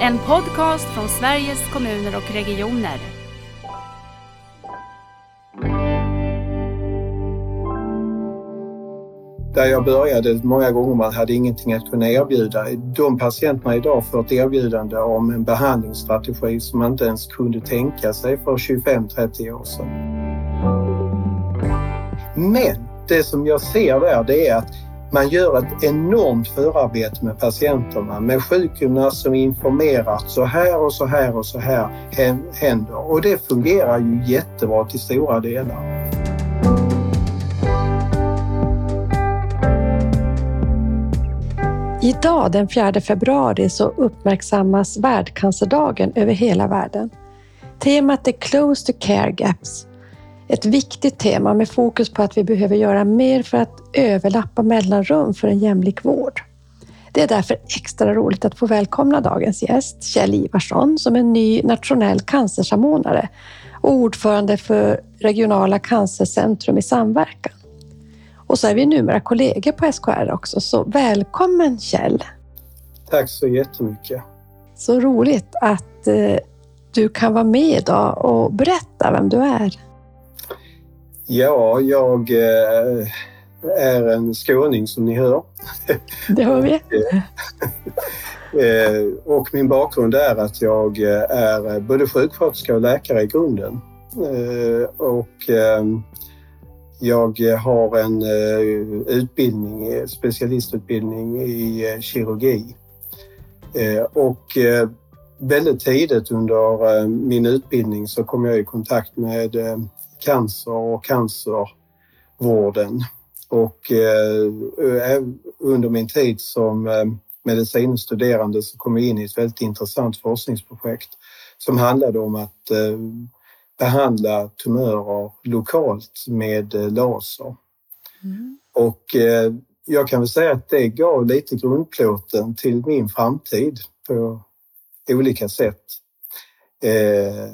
En podcast från Sveriges kommuner och regioner. Där jag började, många gånger man hade ingenting att kunna erbjuda. De patienterna idag får ett erbjudande om en behandlingsstrategi som man inte ens kunde tänka sig för 25-30 år sedan. Men det som jag ser där det är att man gör ett enormt förarbete med patienterna med sjukgymnast som informerar så här och så här och så här händer. Och det fungerar ju jättebra till stora delar. Idag den 4 februari så uppmärksammas världcancerdagen över hela världen. Temat är Close to Care Gaps ett viktigt tema med fokus på att vi behöver göra mer för att överlappa mellanrum för en jämlik vård. Det är därför extra roligt att få välkomna dagens gäst, Kjell Ivarsson, som är ny nationell cancersamordnare och ordförande för regionala cancercentrum i samverkan. Och så är vi numera kollegor på SKR också, så välkommen Kjell! Tack så jättemycket! Så roligt att eh, du kan vara med idag och berätta vem du är. Ja, jag eh, är en skåning som ni hör. Det har vi. Eh, och min bakgrund är att jag är både sjuksköterska och läkare i grunden. Eh, och jag har en utbildning, specialistutbildning i kirurgi. Och väldigt tidigt under min utbildning så kom jag i kontakt med cancer och cancervården. Och eh, under min tid som eh, medicinstuderande så kom jag in i ett väldigt intressant forskningsprojekt som handlade om att eh, behandla tumörer lokalt med laser. Mm. Och jag kan väl säga att det gav lite grundplåten till min framtid på olika sätt. Eh,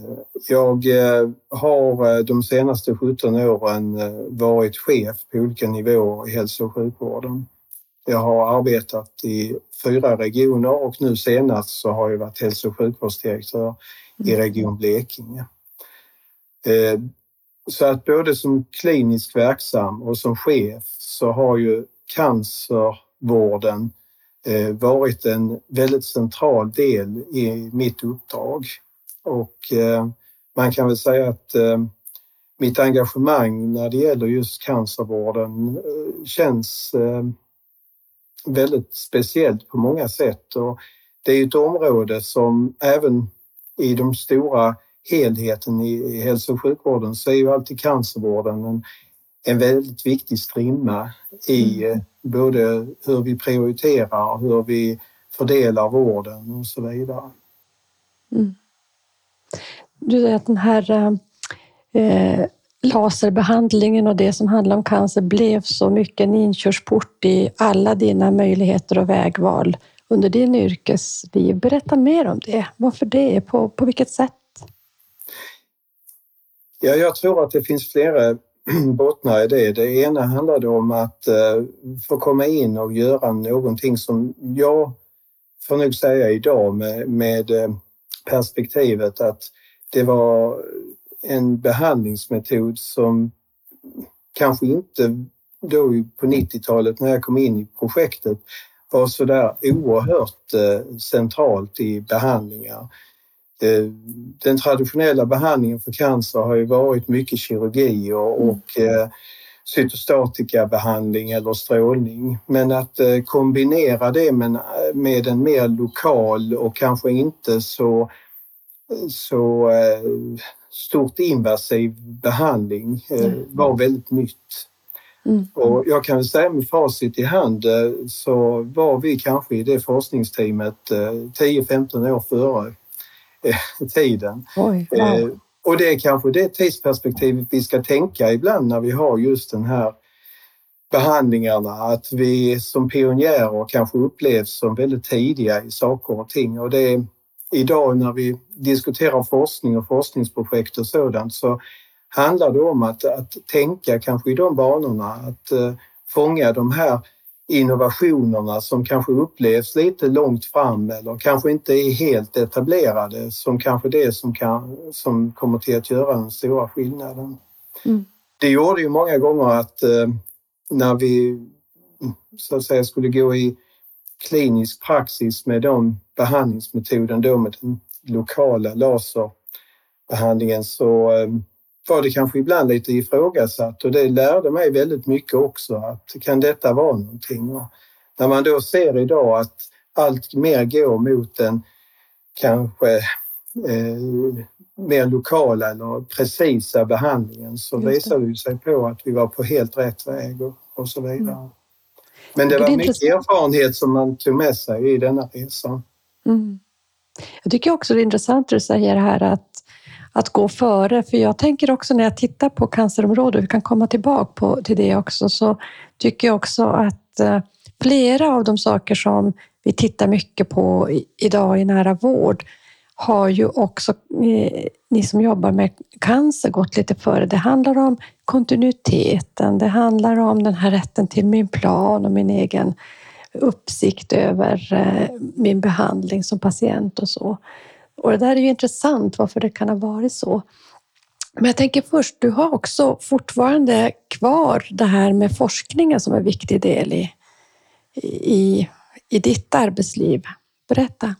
jag eh, har eh, de senaste 17 åren varit chef på olika nivåer i hälso och sjukvården. Jag har arbetat i fyra regioner och nu senast så har jag varit hälso och sjukvårdsdirektör i mm. Region Blekinge. Så att både som kliniskt verksam och som chef så har ju cancervården varit en väldigt central del i mitt uppdrag. Och eh, man kan väl säga att eh, mitt engagemang när det gäller just cancervården eh, känns väldigt speciellt på många sätt. Och det är ett område som även i de stora helheten i hälso och sjukvården så är ju alltid cancervården en, en väldigt viktig strimma i mm. både hur vi prioriterar, hur vi fördelar vården och så vidare. Mm. Du säger att den här eh, laserbehandlingen och det som handlar om cancer blev så mycket en inkörsport i alla dina möjligheter och vägval under din yrkesliv. Berätta mer om det. Varför det? På, på vilket sätt? Ja, jag tror att det finns flera bottnar i det. Det ena handlade om att eh, få komma in och göra någonting som jag får nog säga idag med, med eh, perspektivet att det var en behandlingsmetod som kanske inte då på 90-talet när jag kom in i projektet var så där oerhört eh, centralt i behandlingar. Eh, den traditionella behandlingen för cancer har ju varit mycket kirurgi och, mm. och eh, cytostatikabehandling eller strålning. Men att kombinera det med, med en mer lokal och kanske inte så så eh, stort invasiv behandling eh, mm. var väldigt nytt. Mm. Och jag kan väl säga med facit i hand eh, så var vi kanske i det forskningsteamet 10-15 år före tiden. Oj, wow. Och det är kanske det tidsperspektivet vi ska tänka ibland när vi har just den här behandlingarna, att vi som pionjärer kanske upplevs som väldigt tidiga i saker och ting. Och det, idag när vi diskuterar forskning och forskningsprojekt och sådant så handlar det om att, att tänka kanske i de banorna, att uh, fånga de här innovationerna som kanske upplevs lite långt fram eller kanske inte är helt etablerade som kanske det som, kan, som kommer till att göra den stora skillnaden. Mm. Det gjorde ju många gånger att eh, när vi så att säga skulle gå i klinisk praxis med de behandlingsmetoden då med den lokala laserbehandlingen så eh, var det kanske ibland lite ifrågasatt och det lärde mig väldigt mycket också att kan detta vara någonting? Och när man då ser idag att allt mer går mot den kanske eh, mer lokala eller precisa behandlingen så visade det sig på att vi var på helt rätt väg och, och så vidare. Mm. Men det var det mycket erfarenhet som man tog med sig i denna resa. Mm. Jag tycker också det är intressant att du säger här att, att gå före, för jag tänker också när jag tittar på cancerområdet, vi kan komma tillbaka på, till det också, så tycker jag också att eh, flera av de saker som vi tittar mycket på idag i nära vård har ju också eh, ni som jobbar med cancer gått lite före. Det handlar om kontinuiteten, det handlar om den här rätten till min plan och min egen uppsikt över eh, min behandling som patient och så. Och det där är ju intressant varför det kan ha varit så. Men jag tänker först, du har också fortfarande kvar det här med forskningen som en viktig del i, i, i ditt arbetsliv. Berätta.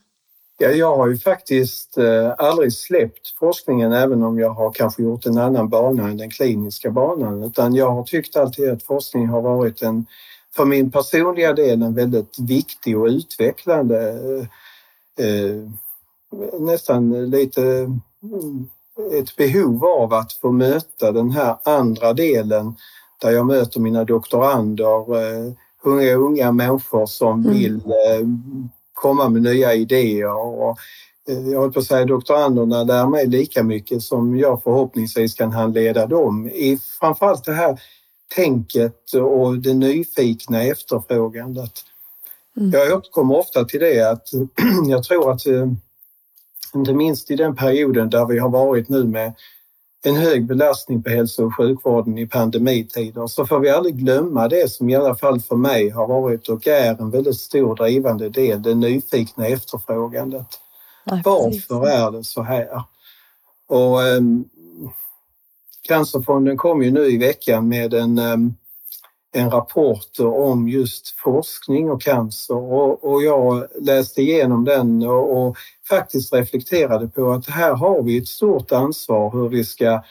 Ja, jag har ju faktiskt eh, aldrig släppt forskningen även om jag har kanske gjort en annan bana än den kliniska banan utan jag har tyckt alltid att forskning har varit en, för min personliga del, en väldigt viktig och utvecklande eh, eh nästan lite mm, ett behov av att få möta den här andra delen där jag möter mina doktorander, eh, unga, unga människor som mm. vill eh, komma med nya idéer. Och, eh, jag håller på att säga doktoranderna lär mig lika mycket som jag förhoppningsvis kan handleda dem i framförallt det här tänket och det nyfikna efterfrågandet. Mm. Jag återkommer ofta till det att jag tror att eh, inte minst i den perioden där vi har varit nu med en hög belastning på hälso och sjukvården i pandemitider så får vi aldrig glömma det som i alla fall för mig har varit och är en väldigt stor drivande del, det nyfikna efterfrågandet. Nej, Varför är det så här? Och um, Cancerfonden kom ju nu i veckan med en um, en rapport om just forskning och cancer och, och jag läste igenom den och, och, faktiskt reflekterade på att här har vi ett stort ansvar hur vi ska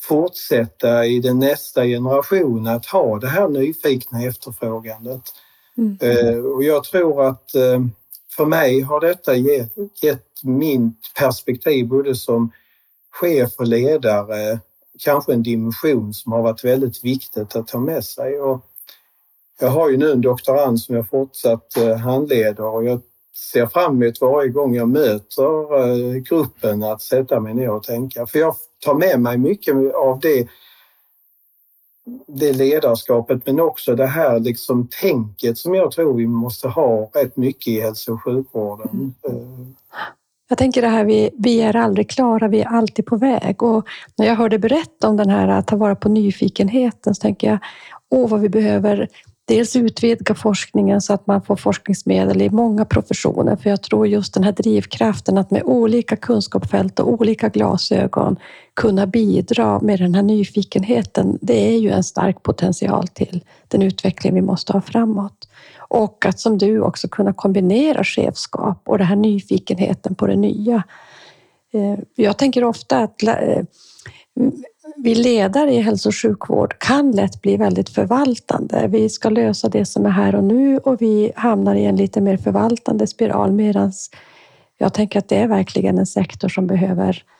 fortsätta i den nästa generation att ha det här nyfikna efterfrågandet. Mm. Eh, och jag tror att eh, för mig har detta gett, gett min perspektiv både som chef och ledare kanske en dimension som har varit väldigt viktigt att ta med sig. Och jag har ju nu en doktorand som jag fortsatt eh, handleder och jag ser fram emot varje gång jag möter eh, gruppen att sätta mig ner och tänka. För jag tar med mig mycket av det, det ledarskapet men också det här liksom tänket som jag tror vi måste ha rätt mycket i hälso och sjukvården. Mm. Jag tänker det här, vi, vi är aldrig klara, vi är alltid på väg. Och när jag hörde berätta om den här att ta vara på nyfikenheten så tänker jag, åh vad vi behöver dels utvidga forskningen så att man får forskningsmedel i många professioner. För jag tror just den här drivkraften att med olika kunskapsfält och olika glasögon kunna bidra med den här nyfikenheten, det är ju en stark potential till den utveckling vi måste ha framåt. Och att som du också kunna kombinera chefskap och den här nyfikenheten på det nya. Eh, jag tänker ofta att eh, vi ledare i hälso och sjukvård kan lätt bli väldigt förvaltande. Vi ska lösa det som är här och nu och vi hamnar i en lite mer förvaltande spiral medan jag tänker att det är verkligen en sektor som behöver eh,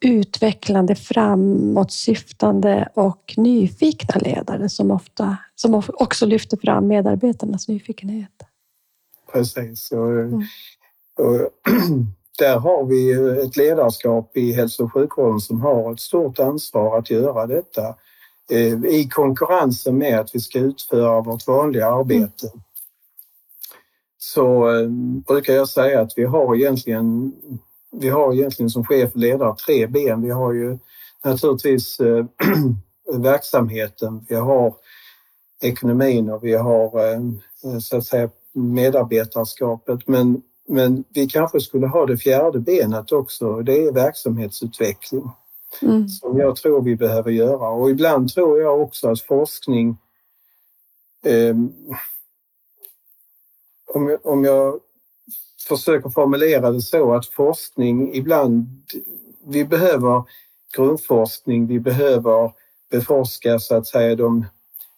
utvecklande, framåtsyftande och nyfikna ledare som ofta som också lyfter fram medarbetarnas nyfikenhet. Precis. Och, mm. och där har vi ett ledarskap i hälso och sjukvården som har ett stort ansvar att göra detta eh, i konkurrensen med att vi ska utföra vårt vanliga arbete. Mm. Så eh, brukar jag säga att vi har egentligen, vi har egentligen som chef och ledare tre ben. Vi har ju naturligtvis eh, verksamheten, vi har ekonomin och vi har eh, så att säga medarbetarskapet. Men, men vi kanske skulle ha det fjärde benet också, det är verksamhetsutveckling. Mm. Som jag tror vi behöver göra. Och ibland tror jag också att forskning eh, om, jag, om jag försöker formulera det så att forskning ibland, vi behöver grundforskning, vi behöver beforska så att säga de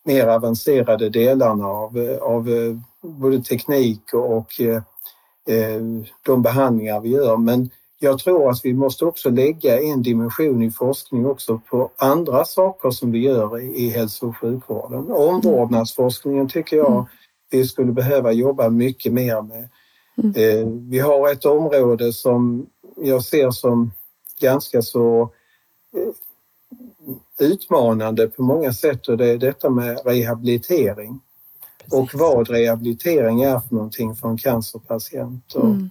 mer avancerade delarna av, av eh, både teknik och eh, de behandlingar vi gör. Men jag tror att vi måste också lägga en dimension i forskning också på andra saker som vi gör i hälso och sjukvården. Omvårdnadsforskningen tycker jag vi skulle behöva jobba mycket mer med. Mm. Eh, vi har ett område som jag ser som ganska så eh, utmanande på många sätt och det är detta med rehabilitering. Precis. Och vad rehabilitering är för någonting för en cancerpatient. Mm.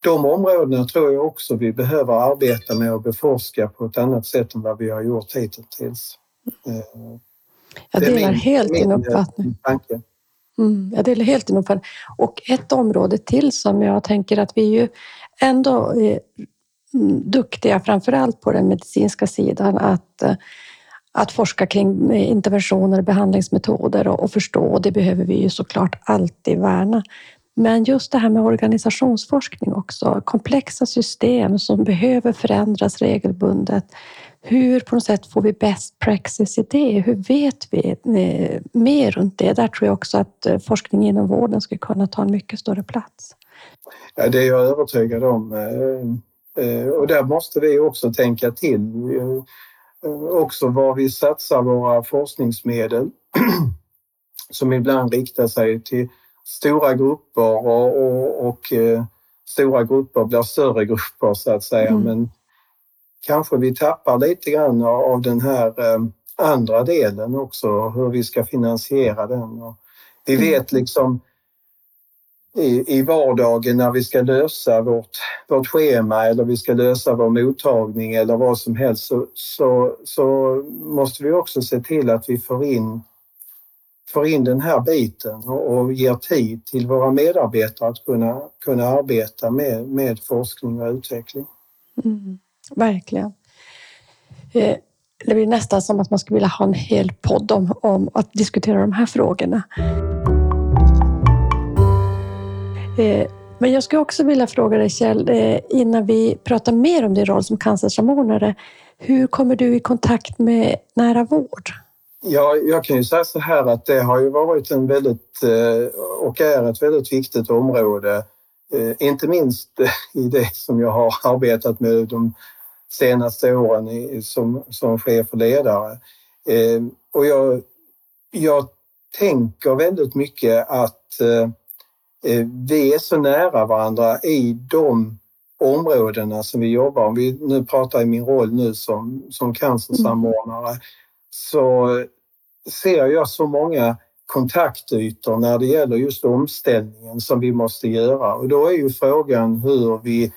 De områdena tror jag också vi behöver arbeta med och beforska på ett annat sätt än vad vi har gjort hittills. Eh, jag delar min, helt din uppfattning. Tanke. Mm, jag delar helt din uppfattning. Och ett område till som jag tänker att vi ju ändå är duktiga, framför allt på den medicinska sidan, att, eh, att forska kring eh, interventioner och behandlingsmetoder och, och förstå. Det behöver vi ju såklart alltid värna. Men just det här med organisationsforskning också, komplexa system som behöver förändras regelbundet. Hur på något sätt får vi best praxis i det? Hur vet vi eh, mer runt det? Där tror jag också att eh, forskning inom vården skulle kunna ta en mycket större plats. Ja, det är jag övertygad om. Eh, och där måste vi också tänka till. Också var vi satsar våra forskningsmedel som ibland riktar sig till stora grupper och, och, och stora grupper blir större grupper så att säga. Mm. Men kanske vi tappar lite grann av den här eh, andra delen också, hur vi ska finansiera den. Vi mm. vet liksom i, i vardagen när vi ska lösa vårt, vårt schema eller vi ska lösa vår mottagning eller vad som helst så, så, så måste vi också se till att vi får in, får in den här biten och, och ger tid till våra medarbetare att kunna, kunna arbeta med, med forskning och utveckling. Mm. Verkligen. Eh, det blir nästan som att man skulle vilja ha en hel podd om, om att diskutera de här frågorna. Eh, men jag skulle också vilja fråga dig Kjell, eh, innan vi pratar mer om din roll som cancersamordnare. Hur kommer du i kontakt med nära vård? Ja, jag kan ju säga så här att det har ju varit en väldigt eh, och är ett väldigt viktigt område. Eh, inte minst i det som jag har arbetat med de senaste åren i, som, som chef och ledare. Eh, och jag, jag tänker väldigt mycket att eh, eh, vi är så nära varandra i de områdena som vi jobbar om. Vi nu pratar i min roll nu som, som cancersamordnare mm. så ser jag så många kontaktytor när det gäller just omställningen som vi måste göra och då är ju frågan hur vi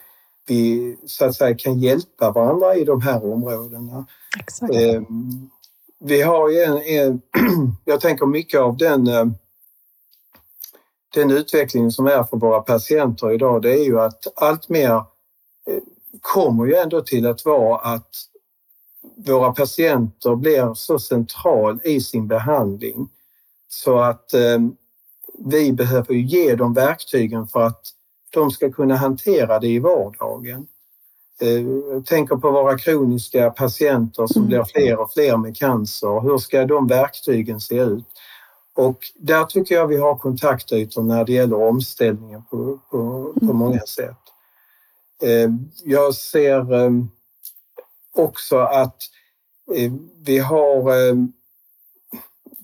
vi så att säga kan hjälpa varandra i de här områdena. Exakt. Ehm, vi har ju en, en, jag tänker mycket av den, eh, den utveckling som är för våra patienter idag, det är ju att allt mer eh, kommer ju ändå till att vara att våra patienter blir så central i sin behandling så att eh, vi behöver ge dem verktygen för att de ska kunna hantera det i vardagen. Jag eh, tänker på våra kroniska patienter som mm. blir fler och fler med cancer. Hur ska de verktygen se ut? Och där tycker jag vi har kontaktytor när det gäller omställningen på, på, på mm. många sätt. Eh, jag ser eh, också att vi har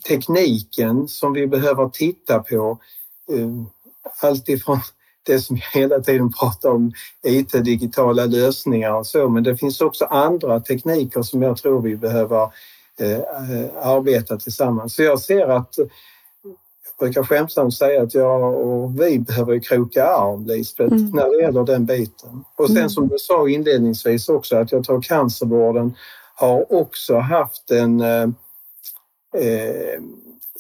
tekniken som vi behöver titta på. Alltifrån det som jag hela tiden pratar om, IT, digitala lösningar och så, men det finns också andra tekniker som jag tror vi behöver eh, arbeta tillsammans. Så jag ser att jag brukar skämtsamt säga att jag och vi behöver kroka arm, Lisbeth, mm. när det gäller den biten. Och sen mm. som du sa inledningsvis också att jag tror cancervården har också haft en eh, eh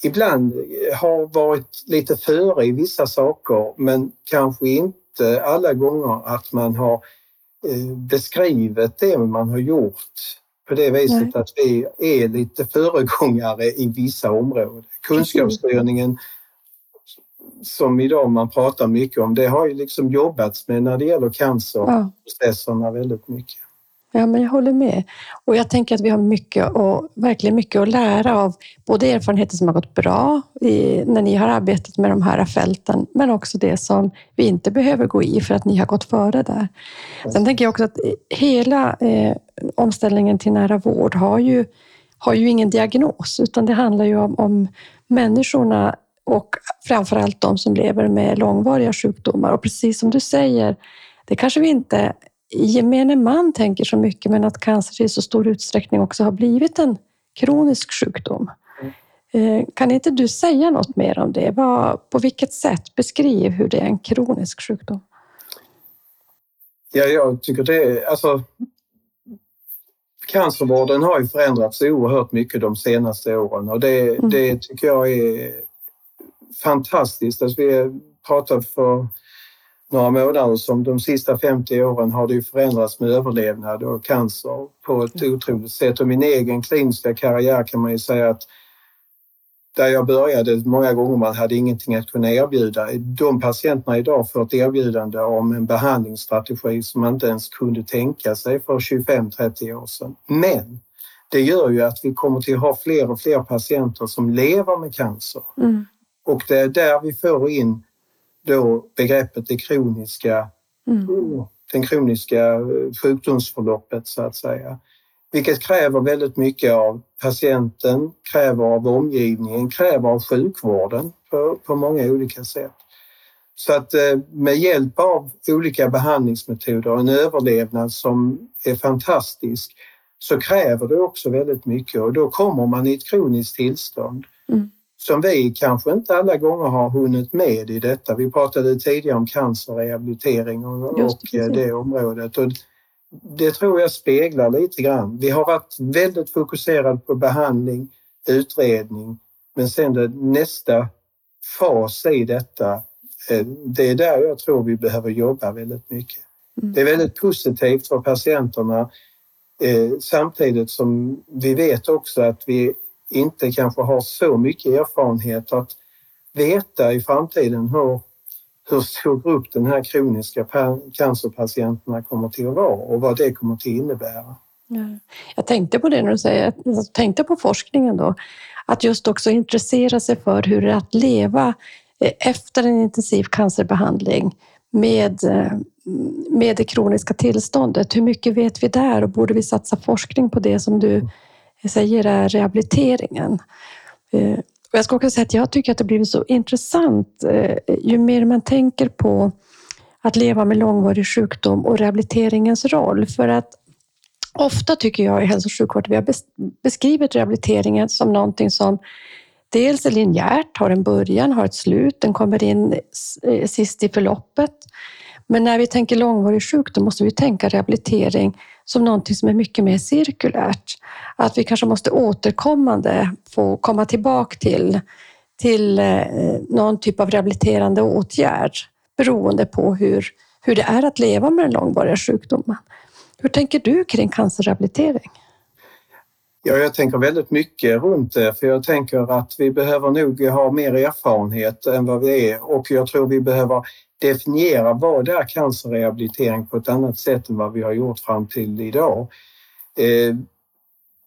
ibland har varit lite före i vissa saker men kanske inte alla gånger att man har eh, beskrivit det man har gjort på det viset Nej. att vi är lite föregångare i vissa områden. Kunskapsstyrningen som idag man pratar mycket om, det har ju liksom jobbats med när det gäller cancerprocesserna ja. väldigt mycket. Ja, men jag håller med. Och jag tänker att vi har mycket och verkligen mycket att lära av både erfarenheter som har gått bra i, när ni har arbetat med de här fälten, men också det som vi inte behöver gå i för att ni har gått före där. Sen tänker jag också att hela eh, omställningen till nära vård har ju, har ju ingen diagnos, utan det handlar ju om, om människorna och framför allt de som lever med långvariga sjukdomar. Och precis som du säger, det kanske vi inte gemene man tänker så mycket, men att cancer i så stor utsträckning också har blivit en kronisk sjukdom. Mm. Kan inte du säga något mer om det? på vilket sätt? Beskriv hur det är en kronisk sjukdom. Ja, jag tycker det alltså Cancervården har ju förändrats oerhört mycket de senaste åren och det, mm. det tycker jag är fantastiskt. Alltså vi pratade för några månader som de sista 50 åren har det förändrats med överlevnad och cancer på ett mm. otroligt sätt. Och min egen kliniska karriär kan man ju säga att där jag började, många gånger man hade ingenting att kunna erbjuda. De patienterna idag får ett erbjudande om en behandlingsstrategi som man inte ens kunde tänka sig för 25-30 år sedan. Men det gör ju att vi kommer till att ha fler och fler patienter som lever med cancer. Mm. Och det är där vi får in då begreppet det kroniska, mm. den kroniska eh, sjukdomsförloppet så att säga. Vilket kräver väldigt mycket av patienten, kräver av omgivningen, kräver av sjukvården på, på många olika sätt. Så att eh, med hjälp av olika behandlingsmetoder och en överlevnad som är fantastisk så kräver det också väldigt mycket och då kommer man i ett kroniskt tillstånd. Mm som vi kanske inte alla gånger har hunnit med i detta. Vi pratade tidigare om cancerrehabilitering och, och det området. Och det tror jag speglar lite grann. Vi har varit väldigt fokuserade på behandling, utredning, men sen det, nästa fas i detta, eh, det är där jag tror vi behöver jobba väldigt mycket. Mm. Det är väldigt positivt för patienterna eh, samtidigt som vi vet också att vi inte kanske har så mycket erfarenhet att veta i framtiden hur, hur stor grupp den här kroniska cancerpatienterna kommer till att vara och vad det kommer till att innebära. Jag tänkte på det när du säger, jag tänkte på forskningen då, att just också intressera sig för hur det är att leva eh, efter en intensiv cancerbehandling med, eh, med det kroniska tillståndet. Hur mycket vet vi där och borde vi satsa forskning på det som du säger är rehabiliteringen. Eh, och jag ska också säga att jag tycker att det blivit så intressant eh, ju mer man tänker på att leva med långvarig sjukdom och rehabiliteringens roll. För att ofta tycker jag i hälso och sjukvård vi har beskrivit rehabiliteringen som någonting som dels är linjärt, har en början, har ett slut, den kommer in eh, sist i förloppet. Men när vi tänker långvarig sjukdom måste vi tänka rehabilitering som någonting som är mycket mer cirkulärt. Att vi kanske måste återkommande få komma tillbaka till, till eh, någon typ av rehabiliterande åtgärd beroende på hur, hur det är att leva med den långvariga sjukdomen. Hur tänker du kring cancerrehabilitering? Ja, jag tänker väldigt mycket runt det, för jag tänker att vi behöver nog ha mer erfarenhet än vad vi är och jag tror vi behöver definiera vad är cancerrehabilitering på ett annat sätt än vad vi har gjort fram till idag. Eh,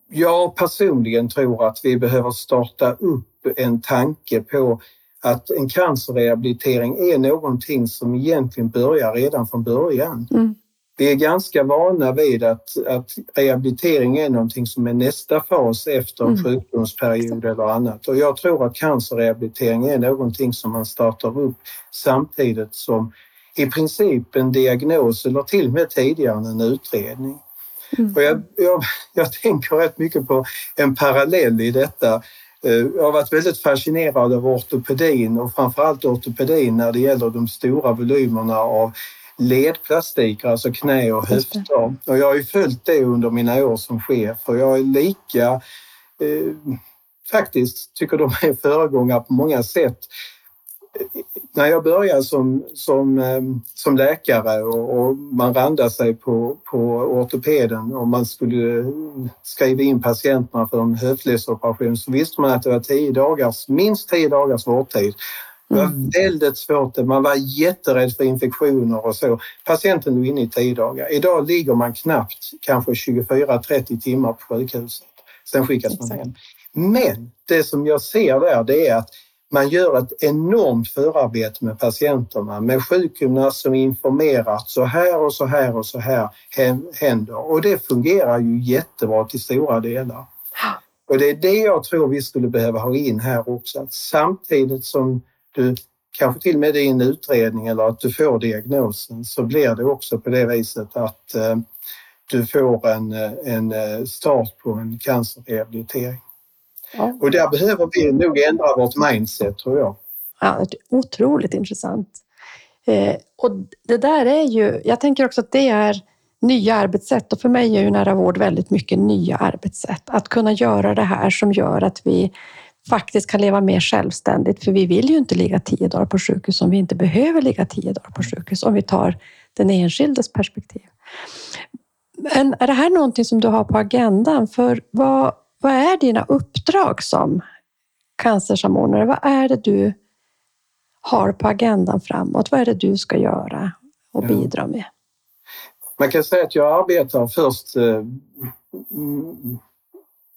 jag personligen tror att vi behöver starta upp en tanke på att en cancerrehabilitering är någonting som egentligen börjar redan från början. Mm. Vi är ganska vana vid att, att rehabilitering är någonting som är nästa fas efter en mm. sjukdomsperiod eller annat. Och jag tror att cancerrehabilitering är någonting som man startar upp samtidigt som i princip en diagnos eller till och med tidigare än en utredning. Mm. Och jag, jag, jag tänker rätt mycket på en parallell i detta. Eh, jag har varit väldigt fascinerad av ortopedin och framförallt ortopedin när det gäller de stora volymerna av ledplastiker, alltså knä och höfter. Och jag har ju följt det under mina år som chef och jag är lika eh, faktiskt tycker de är föregångare på många sätt. När jag började som, som, eh, som läkare och, och man randade sig på, på ortopeden och man skulle skriva in patienterna för en höftledsoperation så visste man att det var tio dagars, minst tio dagars vårdtid. Det var väldigt svårt. Man var jätterädd för infektioner och så. Patienten låg inne i tio dagar. Idag ligger man knappt kanske 24-30 timmar på sjukhuset. Sen skickas man hem. Men det som jag ser där det är att man gör ett enormt förarbete med patienterna med sjukgymnast som informerar så här och så här och så här händer. Och det fungerar ju jättebra till stora delar. Och det är det jag tror vi skulle behöva ha in här också. Att samtidigt som du kanske till och med i en utredning eller att du får diagnosen så blir det också på det viset att eh, du får en, en eh, start på en cancerrehabilitering. Ja. Och där behöver vi nog ändra vårt mindset tror jag. Ja, otroligt intressant. Eh, och det där är ju, jag tänker också att det är nya arbetssätt och för mig är ju nära vård väldigt mycket nya arbetssätt. Att kunna göra det här som gör att vi faktiskt kan leva mer självständigt. För vi vill ju inte ligga tio dagar på sjukhus om vi inte behöver ligga tio dagar på sjukhus, om vi tar den enskildes perspektiv. Men är det här någonting som du har på agendan? För vad, vad är dina uppdrag som cancersamordnare? Vad är det du har på agendan framåt? Vad är det du ska göra och bidra med? Man kan säga att jag arbetar först eh,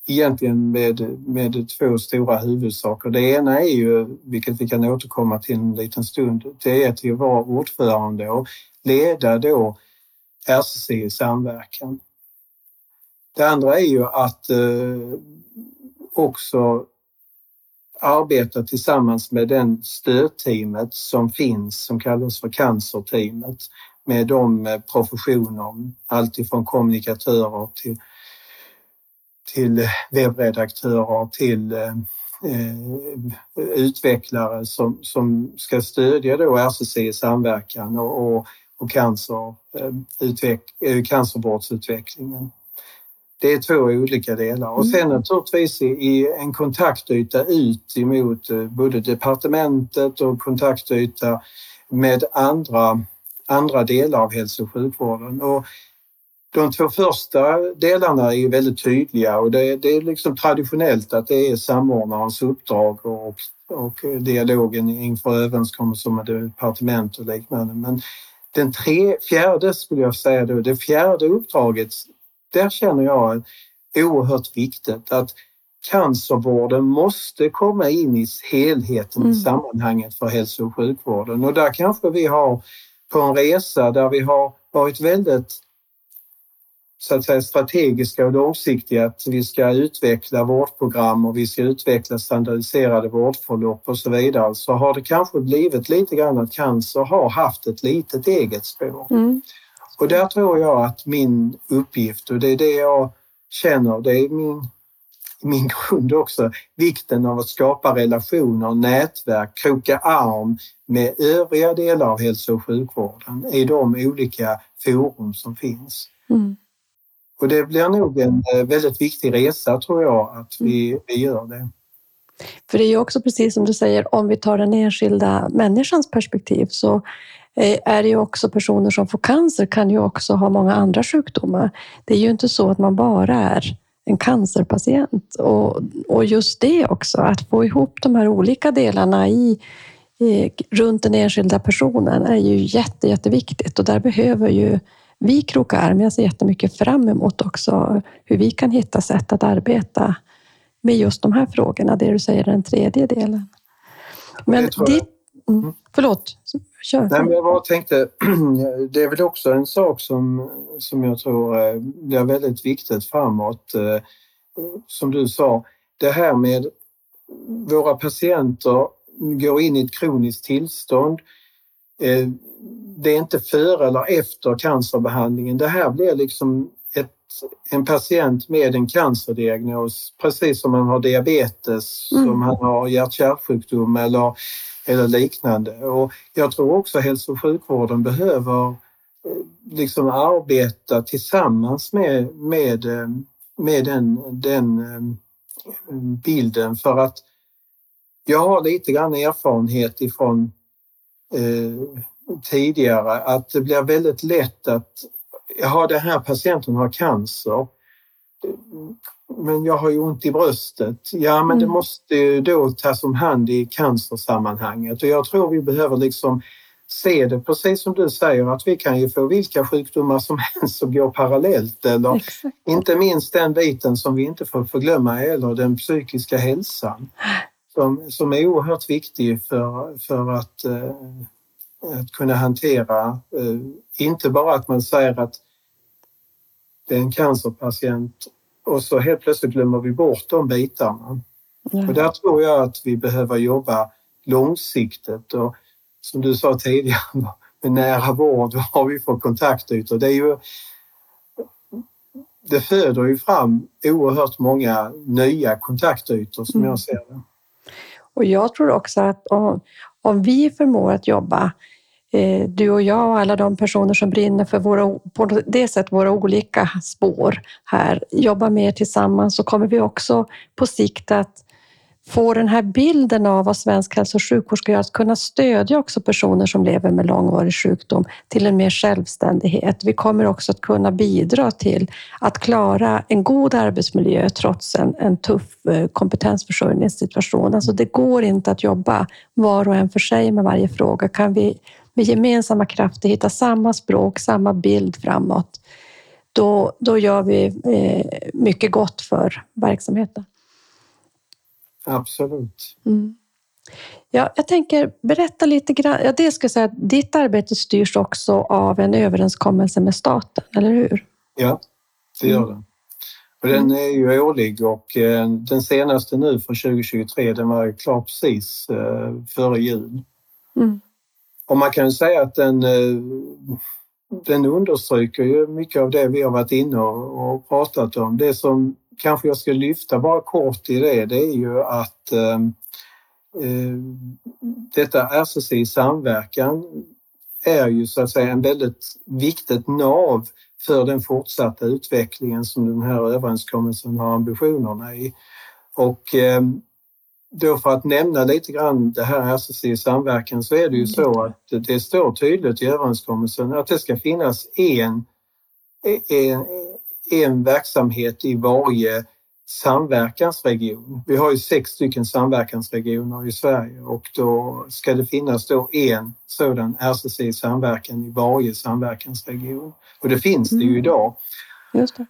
egentligen med, med två stora huvudsaker. Det ena är ju, vilket vi kan återkomma till en liten stund, det är att vara ordförande och leda då RCC i samverkan. Det andra är ju att eh, också arbeta tillsammans med den stödteamet som finns som kallas för cancerteamet med de eh, professioner, alltifrån kommunikatörer till till webbredaktörer, till eh, eh, utvecklare som, som ska stödja då RCC i samverkan och, och, och cancer, eh, utveck, eh, cancervårdsutvecklingen. Det är två olika delar och sen mm. naturligtvis i en kontaktyta ut emot både departementet och kontaktyta med andra, andra delar av hälso och sjukvården. Och de två första delarna är väldigt tydliga och det, det är liksom traditionellt att det är samordnarens uppdrag och, och dialogen inför överenskommelser med departement och liknande. Men den tre, fjärde skulle jag säga då, det fjärde uppdraget, där känner jag oerhört viktigt att cancervården måste komma in i helheten mm. i sammanhanget för hälso och sjukvården och där kanske vi har på en resa där vi har varit väldigt så att säga strategiska och långsiktiga att vi ska utveckla vårdprogram och vi ska utveckla standardiserade vårdförlopp och så vidare så har det kanske blivit lite grann att cancer har haft ett litet eget spår. Mm. Och där tror jag att min uppgift och det är det jag känner, det är min, min grund också, vikten av att skapa relationer, nätverk, kroka arm med övriga delar av hälso och sjukvården i de olika forum som finns. Mm. Och det blir nog en eh, väldigt viktig resa tror jag att vi, mm. vi gör det. För det är ju också precis som du säger, om vi tar den enskilda människans perspektiv så eh, är det ju också personer som får cancer kan ju också ha många andra sjukdomar. Det är ju inte så att man bara är en cancerpatient och, och just det också, att få ihop de här olika delarna i, i runt den enskilda personen är ju jätte, jätteviktigt och där behöver ju vi krokar arm. Jag ser jättemycket fram emot också hur vi kan hitta sätt att arbeta med just de här frågorna, det du säger den tredje delen. Men det, mm, mm, förlåt, kör. Nej, men jag tänkte, det är väl också en sak som, som jag tror eh, blir väldigt viktigt framåt. Eh, som du sa, det här med våra patienter går in i ett kroniskt tillstånd. Eh, det är inte före eller efter cancerbehandlingen. Det här blir liksom ett, en patient med en cancerdiagnos, precis som man har diabetes, mm. som han har hjärt-kärlsjukdom eller, eller liknande. Och jag tror också hälso och sjukvården behöver eh, liksom arbeta tillsammans med, med, eh, med den, den bilden för att jag har lite grann erfarenhet ifrån eh, tidigare att det blir väldigt lätt att ja, den här patienten har cancer men jag har ju ont i bröstet. Ja, men mm. det måste då tas om hand i cancersammanhanget och jag tror vi behöver liksom se det precis som du säger att vi kan ju få vilka sjukdomar som helst som går parallellt eller Exakt. inte minst den biten som vi inte får förglömma heller, den psykiska hälsan som, som är oerhört viktig för, för att, eh, att kunna hantera, eh, inte bara att man säger att det är en cancerpatient och så helt plötsligt glömmer vi bort de bitarna. Mm. Och där tror jag att vi behöver jobba långsiktigt och som du sa tidigare, med nära vård, vad har vi för kontaktytor? Det, är ju, det föder ju fram oerhört många nya kontaktytor som mm. jag ser det. Och jag tror också att om, om vi förmår att jobba eh, du och jag och alla de personer som brinner för våra, på det sätt våra olika spår här, jobbar mer tillsammans så kommer vi också på sikt att få den här bilden av vad svensk hälso och sjukvård ska göra, att kunna stödja också personer som lever med långvarig sjukdom till en mer självständighet. Vi kommer också att kunna bidra till att klara en god arbetsmiljö trots en, en tuff eh, kompetensförsörjningssituation. Alltså det går inte att jobba var och en för sig med varje fråga. Kan vi med gemensamma krafter hitta samma språk, samma bild framåt, då, då gör vi eh, mycket gott för verksamheten. Absolut. Mm. Ja, jag tänker berätta lite grann. Ja, det ska säga att ditt arbete styrs också av en överenskommelse med staten, eller hur? Ja, det gör mm. det. Och den mm. är ju årlig och eh, den senaste nu för 2023 den var klar precis eh, före jul. Mm. Och man kan säga att den, eh, den understryker ju mycket av det vi har varit inne och pratat om. Det som kanske jag ska lyfta bara kort i det, det är ju att ehm, eh, detta RCC i samverkan är ju så att säga en väldigt viktigt nav för den fortsatta utvecklingen som den här överenskommelsen har ambitionerna i. Och eh, då för att nämna lite grann det här RCC i samverkan så är det ju så att det står tydligt i överenskommelsen att det ska finnas en, en, en verksamhet i varje samverkansregion. Vi har ju sex stycken samverkansregioner i Sverige och då ska det finnas då en sådan RCC samverkan i varje samverkansregion. Och det finns det ju mm. idag. Just det.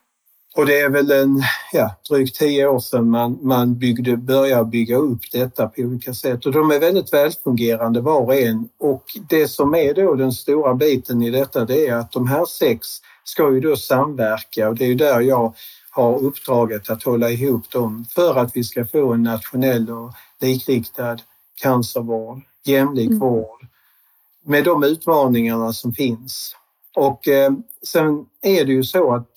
Och det är väl en ja, drygt tio år sedan man, man byggde, började bygga upp detta på olika sätt och de är väldigt välfungerande var och en. Och det som är då den stora biten i detta det är att de här sex ska ju då samverka och det är ju där jag har uppdraget att hålla ihop dem för att vi ska få en nationell och likriktad cancervård, jämlik mm. vård med de utmaningarna som finns. Och eh, sen är det ju så att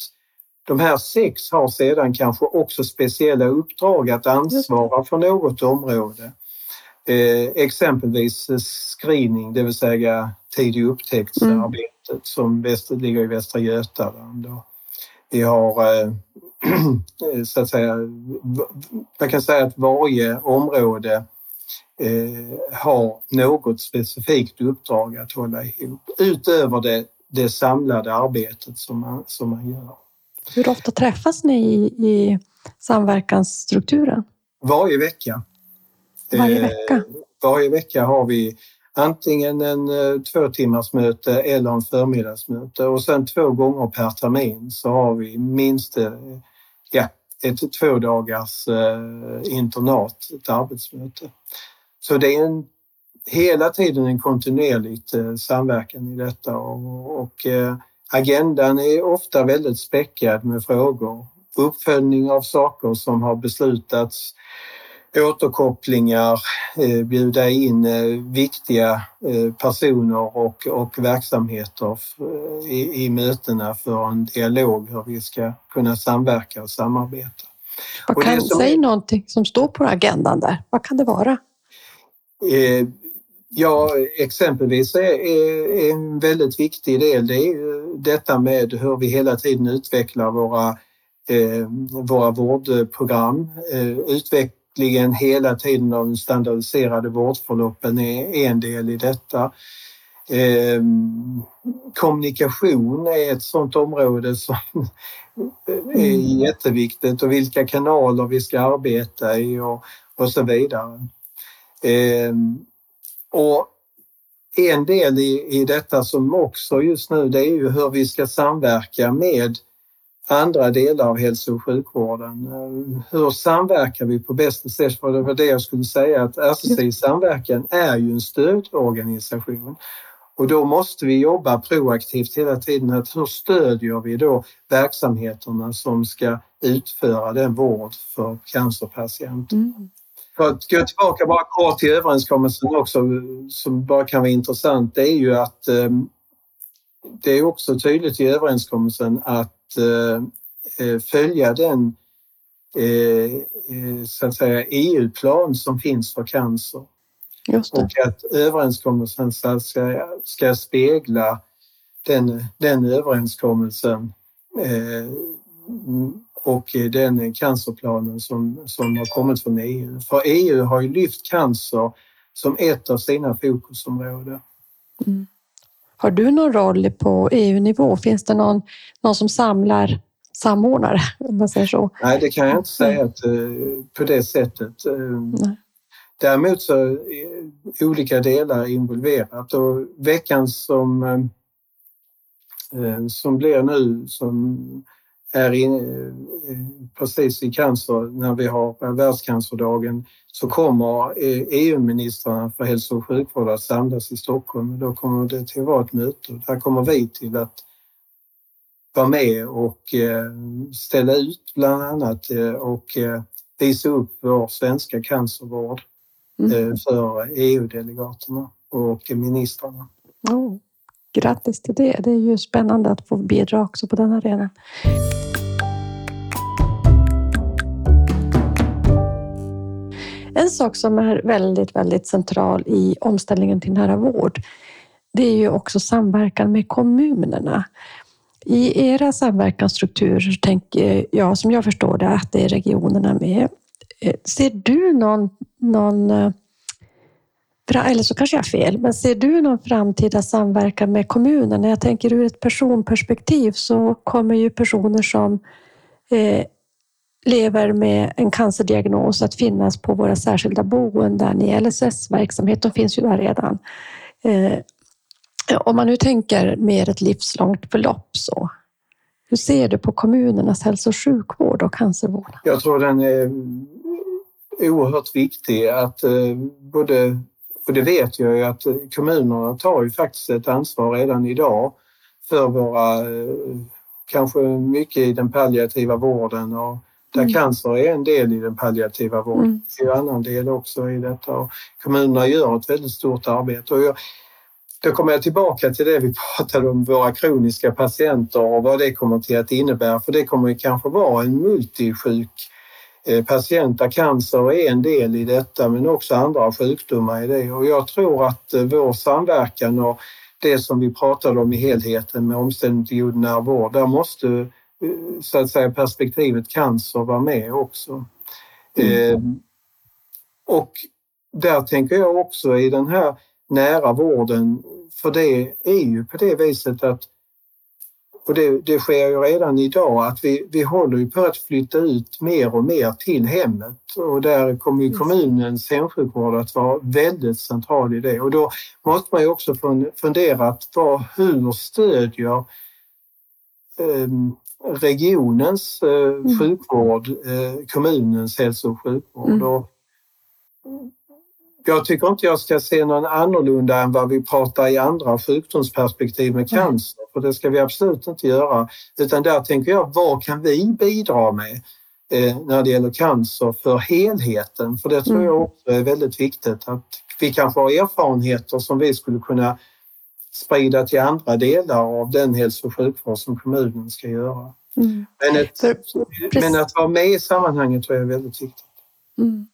de här sex har sedan kanske också speciella uppdrag att ansvara för något område. Eh, exempelvis screening, det vill säga tidig upptäcktsarbete projektet som väst, ligger i Västra Götaland. Och vi har eh, så att säga, man kan säga att varje område eh, har något specifikt uppdrag att hålla ihop utöver det, det samlade arbetet som man, som man gör. Hur ofta träffas ni i, i samverkansstrukturen? Varje vecka. Varje vecka? Eh, varje vecka har vi antingen en eh, två timmars möte eller en förmiddagsmöte och sen två gånger per termin så har vi minst eh, ja, ett två dagars eh, internat, ett arbetsmöte. Så det är en, hela tiden en kontinuerligt eh, samverkan i detta och, och agendan är ofta väldigt späckad med frågor. Uppföljning av saker som har beslutats, återkopplingar, eh, bjuda in eh, viktiga eh, personer och, och verksamheter i, i mötena för en dialog hur vi ska kunna samverka och samarbeta. Vad kan, som, säg någonting som står på agendan där. Vad kan det vara? Ja, exempelvis är, är en väldigt viktig del det är detta med hur vi hela tiden utvecklar våra våra vårdprogram. Utvecklingen hela tiden av de standardiserade vårdförloppen är en del i detta. Kommunikation är ett sådant område som är mm. jätteviktigt och vilka kanaler vi ska arbeta i och, och så vidare. Och en del i, i detta som också just nu det är ju hur vi ska samverka med andra delar av hälso och sjukvården. Hur samverkar vi på bästa sätt? För det var det jag skulle säga att RCC Samverkan är ju en stödorganisation och då måste vi jobba proaktivt hela tiden. Att hur stödjer vi då verksamheterna som ska utföra den vård för cancerpatienter? Mm. För att gå tillbaka bara kort till överenskommelsen också som bara kan vara intressant, det är ju att eh, det är också tydligt i överenskommelsen att eh, eh följa den eh, eh så att säga EU-plan som finns för cancer. Och att överenskommelsen ska, ska spegla den, den överenskommelsen eh, och den cancerplanen som, som har kommit från EU. För EU har ju lyft cancer som ett av sina fokusområden. Mm. Har du någon roll på EU-nivå? Finns det någon, någon som samlar samordnare? Om man säger så? Nej, det kan jag inte säga att, eh, på det sättet. Eh, Nej. Däremot så är olika delar involverat och veckan som, eh, som blir nu som är in, eh, precis i cancer när vi har världscancerdagen så kommer EU-ministrarna för hälso och sjukvård att samlas i Stockholm. Då kommer det till att vara ett möte. Där kommer vi till att vara med och eh, ställa ut bland annat och visa upp vår svenska cancervård mm. för EU-delegaterna och ministrarna. Oh, grattis till det. Det är ju spännande att få bidra också på den arenan. En sak som är väldigt, väldigt central i omställningen till nära vård, det är ju också samverkan med kommunerna. I era samverkansstrukturer tänker jag, som jag förstår det, att det är regionerna med. Eh, ser du någon, någon eh, eller så kanske jag har fel, men ser du någon framtida samverkan med kommunen? När Jag tänker ur ett personperspektiv så kommer ju personer som eh, lever med en cancerdiagnos att finnas på våra särskilda boenden i LSS-verksamhet. De finns ju där redan. Eh, om man nu tänker mer ett livslångt förlopp så, hur ser du på kommunernas hälso och sjukvård och cancervård? Jag tror den är oerhört viktig att eh, både, och det vet jag ju att kommunerna tar ju faktiskt ett ansvar redan idag för våra, eh, kanske mycket i den palliativa vården och där mm. cancer är en del i den palliativa vården. Mm. Det är en annan del också i detta och kommunerna gör ett väldigt stort arbete. Och jag, då kommer jag tillbaka till det vi pratade om, våra kroniska patienter och vad det kommer till att innebära. För det kommer kanske vara en multisjuk Eh, patient där cancer är en del i detta men också andra sjukdomar i det. Och jag tror att eh, vår samverkan och det som vi pratade om i helheten med omställning till god nära vård, där måste eh, så att säga perspektivet cancer vara med också. Mm. Eh, och där tänker jag också i den här nära vården, för det är ju på det viset att och det, det, sker ju redan idag att vi, vi håller ju på att flytta ut mer och mer till hemmet och där kommer ju kommunens hemsjukvård att vara väldigt central i det och då måste man ju också fundera vad, hur stödjer eh, regionens eh, mm. sjukvård eh, kommunens hälso och sjukvård. Mm. Och, jag tycker inte jag ska se någon annorlunda än vad vi pratar i andra sjukdomsperspektiv med cancer, för det ska vi absolut inte göra. Utan där tänker jag, vad kan vi bidra med eh, när det gäller cancer för helheten? För det tror jag mm. också är väldigt viktigt att vi kanske har erfarenheter som vi skulle kunna sprida till andra delar av den hälso och sjukvård som kommunen ska göra. Mm. Men, ett, men, att vara med i sammanhanget tror jag är väldigt viktigt. Mm.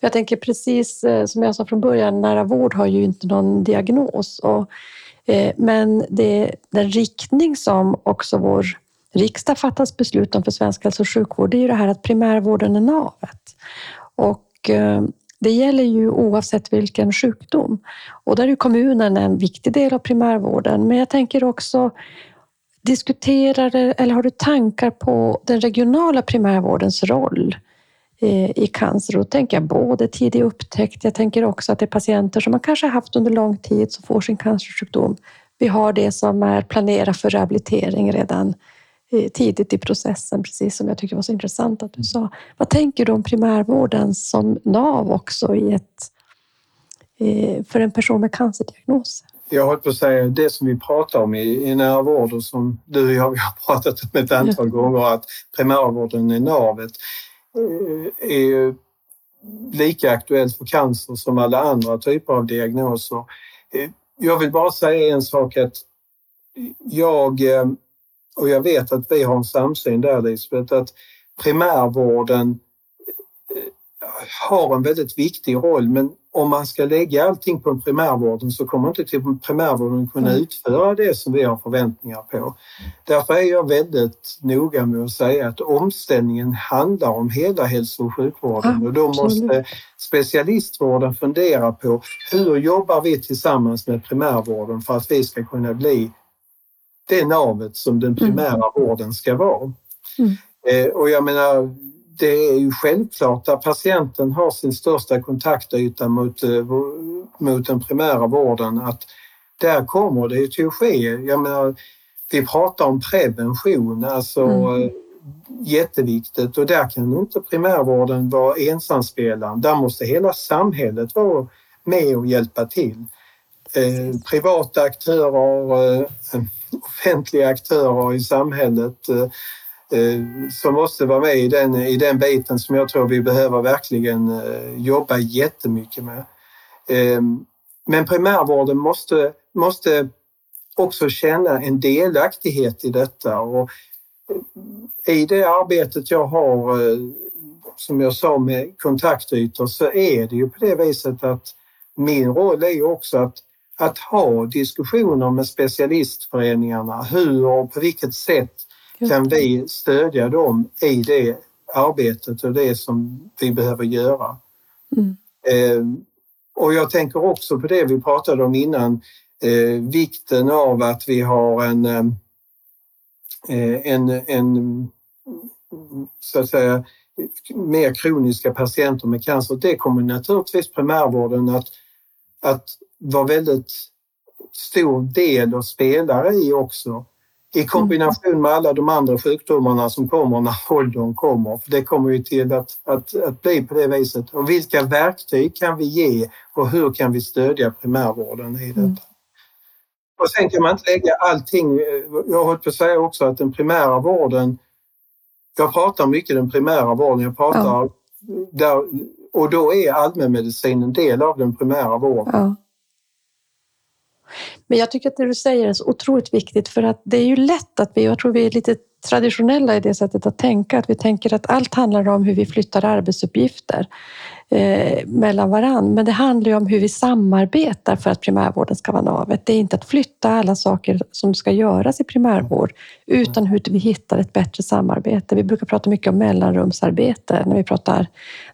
Jag tänker precis eh, som jag sa från början, nära vård har ju inte någon diagnos. Och, Eh, men det, den riktning som också vår riksdag fattas beslut om för svensk hälso och sjukvård, det är ju det här att primärvården är navet. Och eh, det gäller ju oavsett vilken sjukdom. Och där är kommunen en viktig del av primärvården. Men jag tänker också, diskuterar eller har du tankar på den regionala primärvårdens roll eh, i cancer? Då tänker jag både tidig upptäckt, jag tänker också att det är patienter som man kanske haft under lång tid som får sin cancersjukdom. Vi har det som är planerat för rehabilitering redan eh, tidigt i processen, precis som jag tycker var så intressant att du sa. Vad tänker du om primärvården som nav också i ett, eh, för en person med cancerdiagnos? Jag håller på att säga det som vi pratar om i, i nära vård och som du och jag har pratat om ett antal gånger, att primärvården är navet, Eh, är lika aktuellt för cancer som alla andra typer av diagnoser. Eh, jag vill bara säga en sak att jag, eh, och jag vet att vi har en samsyn där Lisbeth, att primärvården har en väldigt viktig roll men om man ska lägga allting på primärvården så kommer inte till primärvården kunna utföra det som vi har förväntningar på. Därför är jag väldigt noga med att säga att omställningen handlar om hela hälso och sjukvården och då måste specialistvården fundera på hur jobbar vi tillsammans med primärvården för att vi ska kunna bli det navet som den primära mm. vården ska vara. Mm. Eh, och jag menar, det är ju självklart att patienten har sin största kontaktyta mot, eh, mot den primära vården att där kommer det till att ske. Jag menar, vi pratar om prevention, alltså mm. Eh, jätteviktigt och där kan inte primärvården vara ensamspelaren. Där måste hela samhället vara med och hjälpa till. Eh, privata aktörer, eh, offentliga aktörer i samhället eh, Eh, Eh, som måste vara med i den, i den biten som jag tror vi behöver verkligen eh, jobba jättemycket med. Ehm, men primärvården måste, måste också känna en delaktighet i detta och eh, i det arbetet jag har, som jag sa med kontaktytor, så är det ju på det viset att min roll är ju också att, att ha diskussioner med specialistföreningarna. Hur och på vilket sätt kan vi stödja dem i det arbetet och det som vi behöver göra. Mm. Eh, och jag tänker också på det vi pratade om innan, eh, vikten av att vi har en, eh, en, en så att säga, mer kroniska patienter med cancer. Det kommer naturligtvis primärvården att, att vara väldigt stor del och spelare i också i kombination med alla de andra sjukdomarna som kommer när åldern kommer. För det kommer ju till att, att, att bli på det viset. Och vilka verktyg kan vi ge och hur kan vi stödja primärvården i detta? Mm. Och sen kan man inte lägga allting. Jag har hållit på att säga också att den primära vården, jag pratar mycket den primära vården, jag pratar ja. där, och då är allmänmedicin en del av den primära vården. Ja. Men jag tycker att det du säger är så otroligt viktigt för att det är ju lätt att vi, jag tror vi är lite traditionella i det sättet att tänka, att vi tänker att allt handlar om hur vi flyttar arbetsuppgifter eh, mellan varann. Men det handlar ju om hur vi samarbetar för att primärvården ska vara navet. Det är inte att flytta alla saker som ska göras i primärvård, utan hur vi hittar ett bättre samarbete. Vi brukar prata mycket om mellanrumsarbete när vi pratar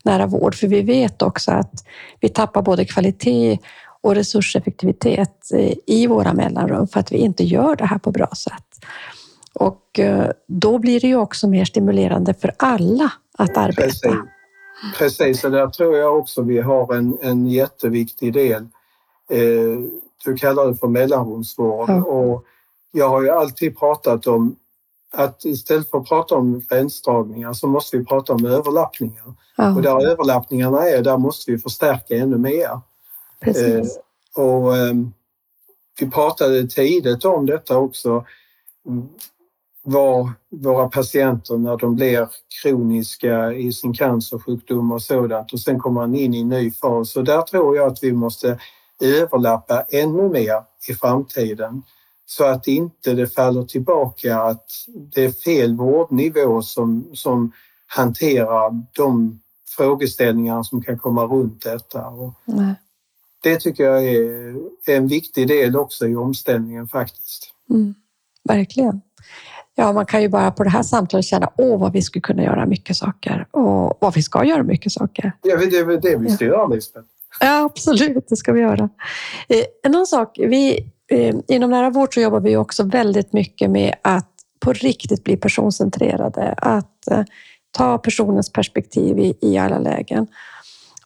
nära vård, för vi vet också att vi tappar både kvalitet och resurseffektivitet i våra mellanrum för att vi inte gör det här på bra sätt. Och eh, då blir det ju också mer stimulerande för alla att arbeta. Precis, Precis. och där tror jag också vi har en, en jätteviktig del. Eh, du kallar det för mellanrumsvård ja. och jag har ju alltid pratat om att istället för att prata om gränsdragningar så måste vi prata om överlappningar. Ja. Och där överlappningarna är, där måste vi förstärka ännu mer. Precis. Eh, och eh, vi pratade tidigt om detta också. Var våra patienter när de blir kroniska i sin cancersjukdom och sådant och sen kommer man in i en ny fas. Och där tror jag att vi måste överlappa ännu mer i framtiden så att inte det faller tillbaka att det är fel vårdnivå som, som hanterar de frågeställningar som kan komma runt detta. Nej det tycker jag är en viktig del också i omställningen faktiskt. Mm, verkligen. Ja, man kan ju bara på det här samtalet känna åh vad vi skulle kunna göra mycket saker och vad vi ska göra mycket saker. Ja, det är väl det vi ska ja. göra, Lisbeth. Ja, absolut, det ska vi göra. Eh, en annan sak, vi, eh, inom nära vård så jobbar vi också väldigt mycket med att på riktigt bli personcentrerade, att eh, ta personens perspektiv i, i alla lägen.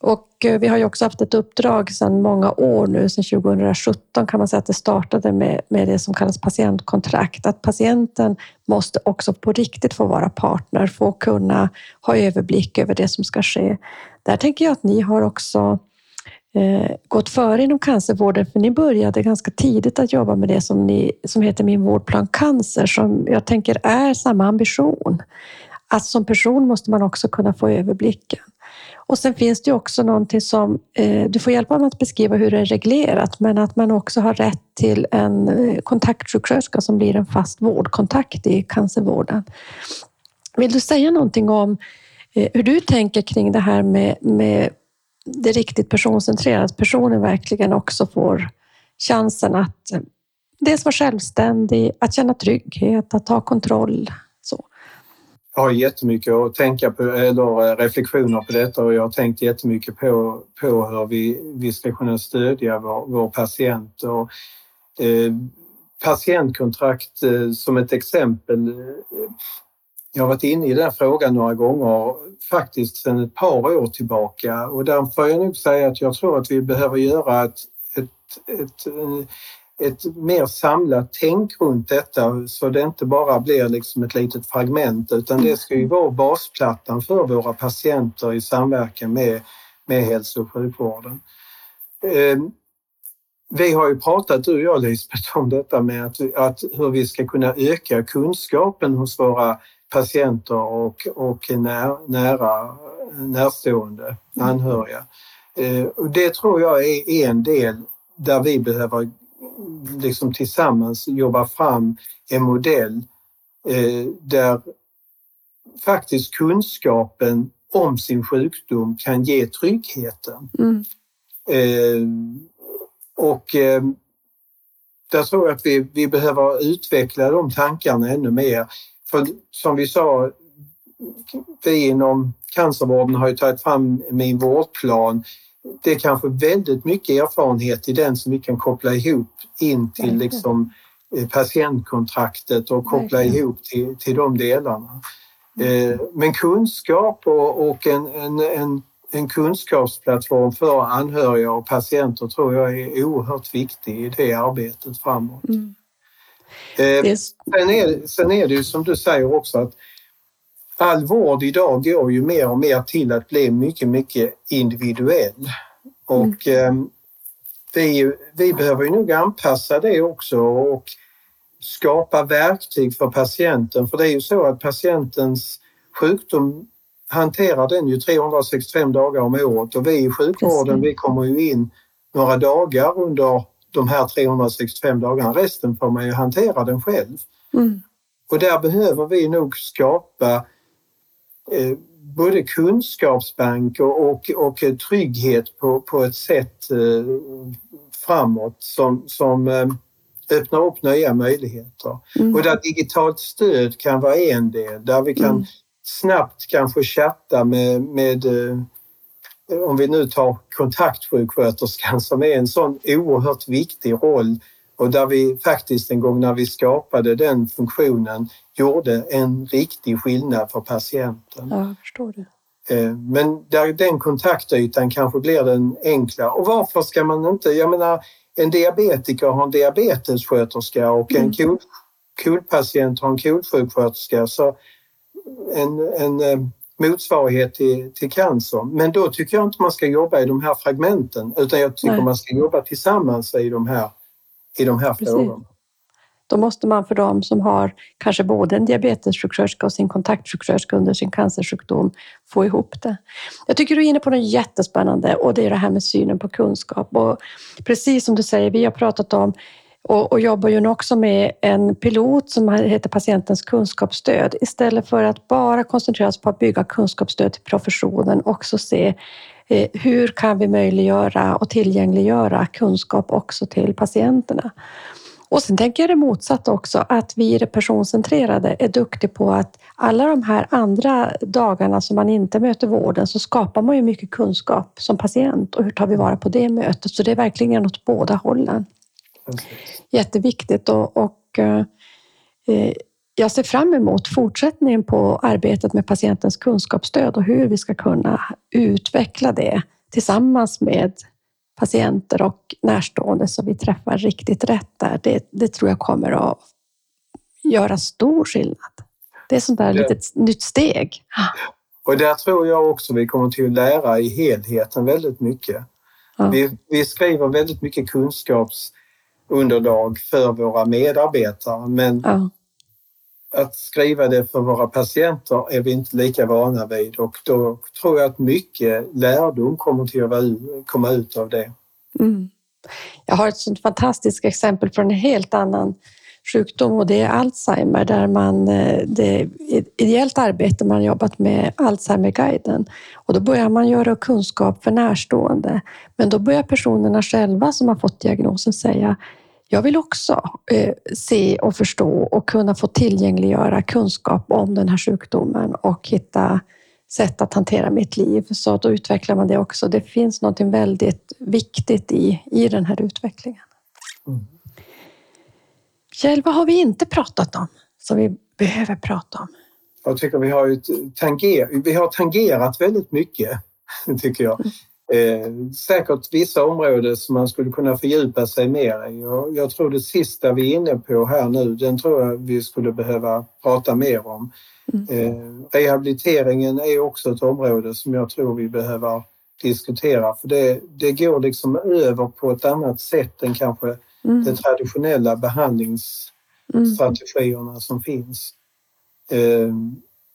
Och eh, vi har ju också haft ett uppdrag sedan många år nu, sedan 2017 kan man säga att det startade med, med det som kallas patientkontrakt. Att patienten måste också på riktigt få vara partner, få kunna ha överblick över det som ska ske. Där tänker jag att ni har också eh, gått före inom cancervården, för ni började ganska tidigt att jobba med det som, ni, som heter Min vårdplan cancer, som jag tänker är samma ambition. Att som person måste man också kunna få överblicken. Och sen finns det också någonting som, eh, du får hjälpa mig att beskriva hur det är reglerat, men att man också har rätt till en eh, kontaktsjuksköterska som blir en fast vårdkontakt i cancervården. Vill du säga någonting om eh, hur du tänker kring det här med, med det riktigt personcentrerade, att personen verkligen också får chansen att dels vara självständig, att känna trygghet, att ta kontroll. Jag har jättemycket att tänka på, eller eh, reflektioner på detta och jag har tänkt jättemycket på, på hur vi, vi ska kunna stödja vår, vår patient. Och, eh, patientkontrakt eh, som ett exempel. Eh, jag har varit inne i den frågan några gånger, faktiskt sedan ett par år tillbaka och där får jag nog säga att jag tror att vi behöver göra ett, ett, ett, eh, ett mer samlat tänk runt detta så det inte bara blir liksom ett litet fragment utan det ska ju vara basplattan för våra patienter i samverkan med, med hälso och sjukvården. Ehm, vi har ju pratat, du och jag Lisbeth, om detta med att, att hur vi ska kunna öka kunskapen hos våra patienter och, och när, nära, närstående anhöriga. Eh, och det tror jag är en del där vi behöver liksom tillsammans jobba fram en modell eh, där faktiskt kunskapen om sin sjukdom kan ge tryggheten. Mm. Eh, och där tror jag att vi, vi behöver utveckla de tankarna ännu mer. För som vi sa, vi inom cancervården har ju tagit fram min vårdplan. Det är kanske väldigt mycket erfarenhet i den som vi kan koppla ihop in till liksom eh, patientkontraktet och koppla Verkligen. ihop till, till de delarna. Mm. Eh, men kunskap och, och en, en, en, en, kunskapsplattform för anhöriga och patienter tror jag är oerhört viktig i det arbetet framåt. Mm. Eh, sen, är, sen är det ju som du säger också att all vård idag går ju mer och mer till att bli mycket, mycket individuell. Och mm. eh, vi, vi behöver ju nog anpassa det också och skapa verktyg för patienten. För det är ju så att patientens sjukdom hanterar den ju 365 dagar om året och vi i sjukvården vi kommer ju in några dagar under de här 365 dagarna. Resten får man ju hantera den själv. Mm. Och där behöver vi nog skapa både kunskapsbank och, och, och trygghet på, på ett sätt eh, framåt som, som eh, öppnar upp nya möjligheter. Mm. Och där digitalt stöd kan vara en del, där vi kan mm. snabbt kanske chatta med, med eh, om vi nu tar kontaktsjuksköterskan som är en sån oerhört viktig roll och där vi faktiskt en gång när vi skapade den funktionen gjorde en riktig skillnad för patienten. Ja, jag förstår det. Eh, men där den kontaktytan kanske blir den enkla. Och varför ska man inte, jag menar en diabetiker har en diabetessköterska och en mm. KOL-patient har en KOL-sjuksköterska. Så en, en eh, motsvarighet till, till cancer. Men då tycker jag inte man ska jobba i de här fragmenten utan jag tycker Nej. man ska jobba tillsammans i de här, i de här frågorna. Då måste man för dem som har kanske både en diabetessjuksköterska och sin kontaktsjuksköterska under sin cancersjukdom få ihop det. Jag tycker du är inne på något jättespännande och det är det här med synen på kunskap. Och precis som du säger, vi har pratat om och, och jobbar ju också med en pilot som heter Patientens kunskapsstöd. Istället för att bara koncentrera oss på att bygga kunskapsstöd till professionen, också se hur kan vi möjliggöra och tillgängliggöra kunskap också till patienterna. Och sen tänker jag det motsatta också, att vi i det personcentrerade är duktiga på att alla de här andra dagarna som man inte möter vården så skapar man ju mycket kunskap som patient och hur tar vi vara på det mötet? Så det är verkligen åt båda hållen. Jätteviktigt och, och eh, jag ser fram emot fortsättningen på arbetet med patientens kunskapsstöd och hur vi ska kunna utveckla det tillsammans med patienter och närstående så vi träffar riktigt rätt där. Det, det tror jag kommer att göra stor skillnad. Det är sånt där ja. litet nytt steg. Och där tror jag också vi kommer till att lära i helheten väldigt mycket. Ja. Vi, vi skriver väldigt mycket kunskapsunderlag för våra medarbetare men ja att skriva det för våra patienter är vi inte lika vana vid och då tror jag att mycket lärdom kommer till att komma ut av det. Mm. Jag har ett sånt fantastiskt exempel från en helt annan sjukdom och det är Alzheimer där man, eh, det är ideellt arbete man jobbat med Alzheimerguiden och då börjar man göra kunskap för närstående. Men då börjar personerna själva som har fått diagnosen säga jag vill också eh, se och förstå och kunna få tillgängliggöra kunskap om den här sjukdomen och hitta sätt att hantera mitt liv. Så då utvecklar man det också. Det finns något väldigt viktigt i, i den här utvecklingen. Mm. Kjell, vad har vi inte pratat om som vi behöver prata om? Jag tycker vi har, tanger, vi har tangerat väldigt mycket, tycker jag. Eh, säkert vissa områden som man skulle kunna fördjupa sig mer i. Och jag tror det sista vi är inne på här nu, den tror jag vi skulle behöva prata mer om. Mm. Eh, rehabiliteringen är också ett område som jag tror vi behöver diskutera för det, det går liksom över på ett annat sätt än kanske mm. de traditionella behandlingsstrategierna mm. som finns. Eh,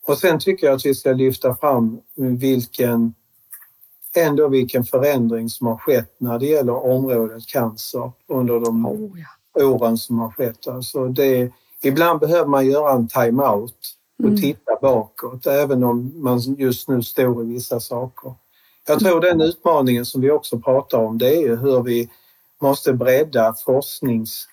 och sen tycker jag att vi ska lyfta fram vilken ändå vilken förändring som har skett när det gäller området cancer under de oh, ja. åren som har skett. Alltså det, ibland behöver man göra en time-out och mm. titta bakåt, även om man just nu står i vissa saker. Jag tror den utmaningen som vi också pratar om, det är hur vi måste bredda forsknings,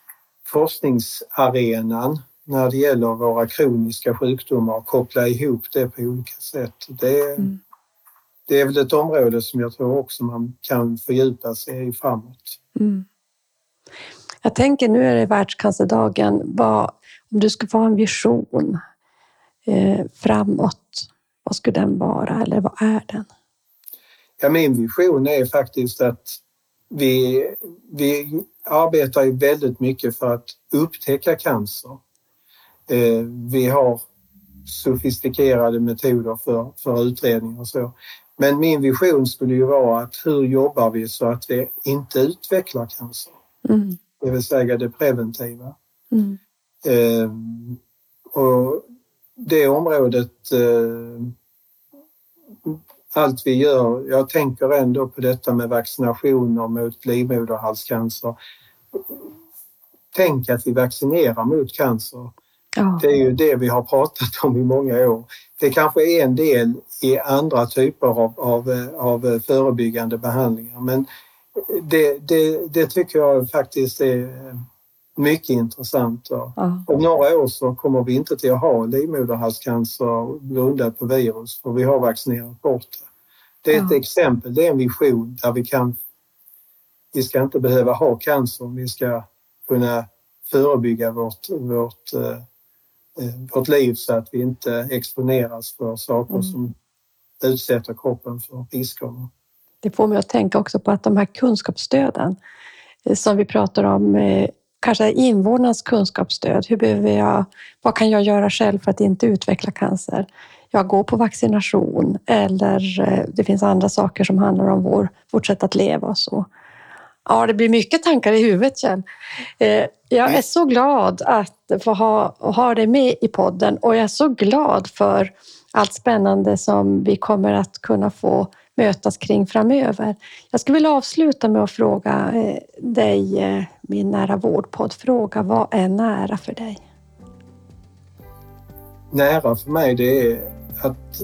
forskningsarenan när det gäller våra kroniska sjukdomar och koppla ihop det på olika sätt. Det, mm det är väl ett område som jag tror också man kan fördjupa sig i framåt. Mm. Jag tänker, nu är det världscancerdagen, vad, om du skulle få en vision eh, framåt, vad skulle den vara eller vad är den? Ja, min vision är faktiskt att vi, vi arbetar ju väldigt mycket för att upptäcka cancer. Eh, vi har sofistikerade metoder för, för utredning och så. Men min vision skulle ju vara att hur jobbar vi så att vi inte utvecklar cancer? Mm. Det vill säga det preventiva. Mm. Eh, och det området, eh, allt vi gör, jag tänker ändå på detta med vaccinationer mot livmoderhalscancer. Tänk att vi vaccinerar mot cancer. Ja. Det är ju det vi har pratat om i många år. Det kanske är en del i andra typer av, av, av förebyggande behandlingar men det, det, det, tycker jag faktiskt är mycket intressant. Ja. Om några år så kommer vi inte till att ha livmoderhalscancer grundat på virus för vi har vaccinerat bort det. Det är ett ja. exempel, det är en vision där vi kan... Vi ska inte behöva ha cancer, vi ska kunna förebygga vårt, vårt Eh, vårt liv så att vi inte exponeras för saker mm. som utsätter kroppen för risker. Det får mig att tänka också på att de här kunskapsstöden eh, som vi pratar om, eh, kanske invånarnas kunskapsstöd. Hur behöver jag, vad kan jag göra själv för att inte utveckla cancer? Jag går på vaccination eller det finns andra saker som handlar om vår, vårt sätt att leva och så. Ja, det blir mycket tankar i huvudet, sen. Eh, jag är så glad att få ha, ha dig med i podden och jag är så glad för allt spännande som vi kommer att kunna få mötas kring framöver. Jag skulle vilja avsluta med att fråga eh, dig, eh, min nära vårdpoddfråga. Vad är nära för dig? Nära för mig det är att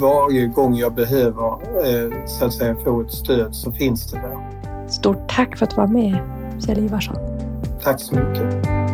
varje gång jag behöver så att säga, få ett stöd så finns det där. Stort tack för att du var med, Kjell Ivarsson. Tack så mycket.